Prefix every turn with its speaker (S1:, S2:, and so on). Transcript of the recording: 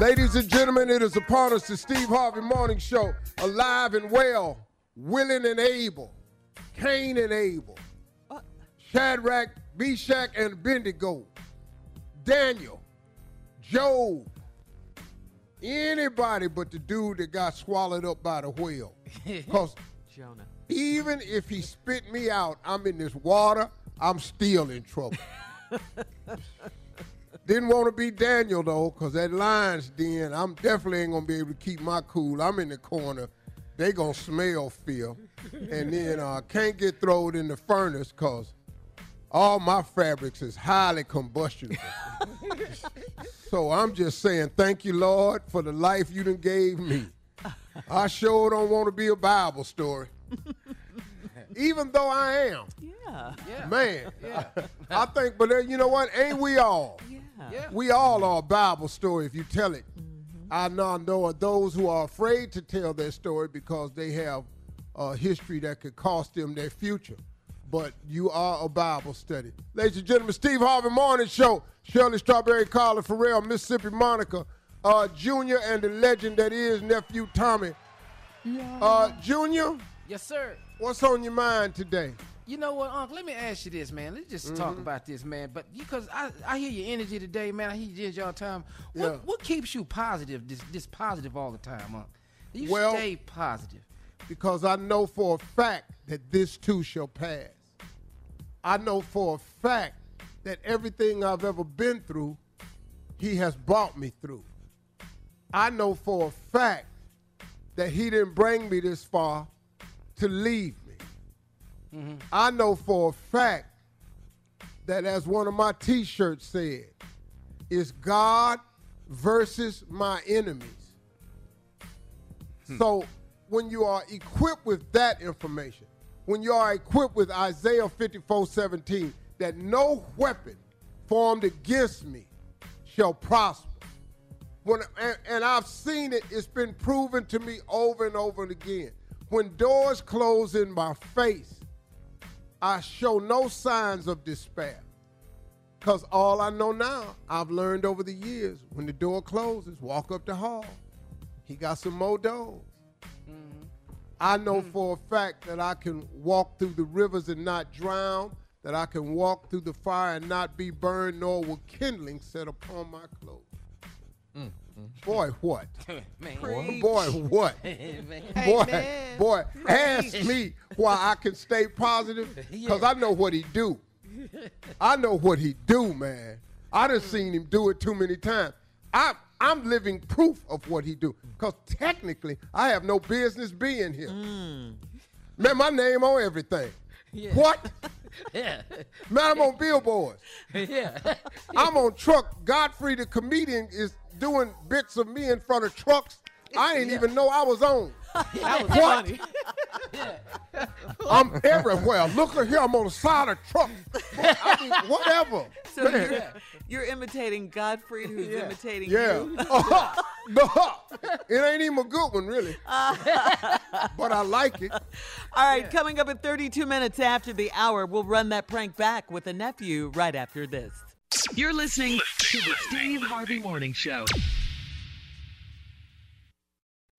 S1: Ladies and gentlemen, it is upon us the Steve Harvey Morning Show, alive and well, willing and able, Cain and Abel, Shadrach, Meshach, and Abednego, Daniel, Job, anybody but the dude that got swallowed up by the whale. Because
S2: Jonah.
S1: even if he spit me out, I'm in this water, I'm still in trouble. Didn't want to be Daniel though, cause that lion's den, I'm definitely ain't gonna be able to keep my cool. I'm in the corner. They gonna smell fear, and then uh, can't get thrown in the furnace, cause all my fabrics is highly combustible. so I'm just saying, thank you, Lord, for the life you done gave me. I sure don't want to be a Bible story. Even though I am.
S2: Yeah. Yeah.
S1: Man, Yeah. I think, but then, you know what? Ain't we all?
S2: Yeah.
S1: We all are a Bible story if you tell it. I now know of those who are afraid to tell their story because they have a history that could cost them their future. But you are a Bible study. Ladies and gentlemen, Steve Harvey Morning Show. Shirley Strawberry, Carla Ferrell, Mississippi Monica, uh, Junior, and the legend that is nephew Tommy. Uh, Junior,
S3: Yes, sir.
S1: what's on your mind today?
S3: You know what, Uncle? Let me ask you this, man. Let's just talk
S1: Mm-hmm.
S3: about this, man. But because I, I hear your energy today, man. I hear you all time. What,
S1: Yeah.
S3: what keeps you positive, this, this positive all the time, Uncle? You
S1: Well-
S3: stay positive.
S1: because I know for a fact that this too shall pass. I know for a fact that everything I've ever been through, He has brought me through. I know for a fact that He didn't bring me this far to leave me. I know for a fact that, as one of my t shirts said, is God versus my enemies. Hmm. So when you are equipped with that information, when you are equipped with Isaiah 54 17, that no weapon formed against me shall prosper. When and, and I've seen it, it's been proven to me over and over and again. When doors close in my face, I show no signs of despair. Because all I know now, I've learned over the years, when the door closes, walk up the hall. He got some more doors. Mm-hmm. I know mm. for a fact that I can walk through the rivers and not drown, that I can walk through the fire and not be burned, nor will kindling set upon my clothes. Mm-hmm. Boy, what?
S3: Man.
S1: Boy, what? boy, boy, ask me why I can stay positive, because I know what he do. I know what he do, man. I done seen him do it too many times. I, I'm living proof of what he do, because technically, I have no business being here. Man, my name on everything. What?
S3: Yeah.
S1: Man, I'm on billboards.
S3: yeah.
S1: I'm on truck. Godfrey the comedian is doing bits of me in front of trucks. I didn't even know I was on.
S3: That was
S1: What?
S3: funny.
S1: I'm everywhere. Look at here, I'm on the side of trucks. I mean, whatever.
S4: So you're, you're imitating Godfrey, who's
S3: Yeah.
S4: imitating
S1: Yeah.
S4: you.
S1: Uh-huh. Uh-huh. It ain't even a good one, really. but I like it.
S4: All right, coming up at 32 minutes after the hour, we'll run that prank back with a nephew right after this.
S2: You're listening to the Steve Harvey Morning Show.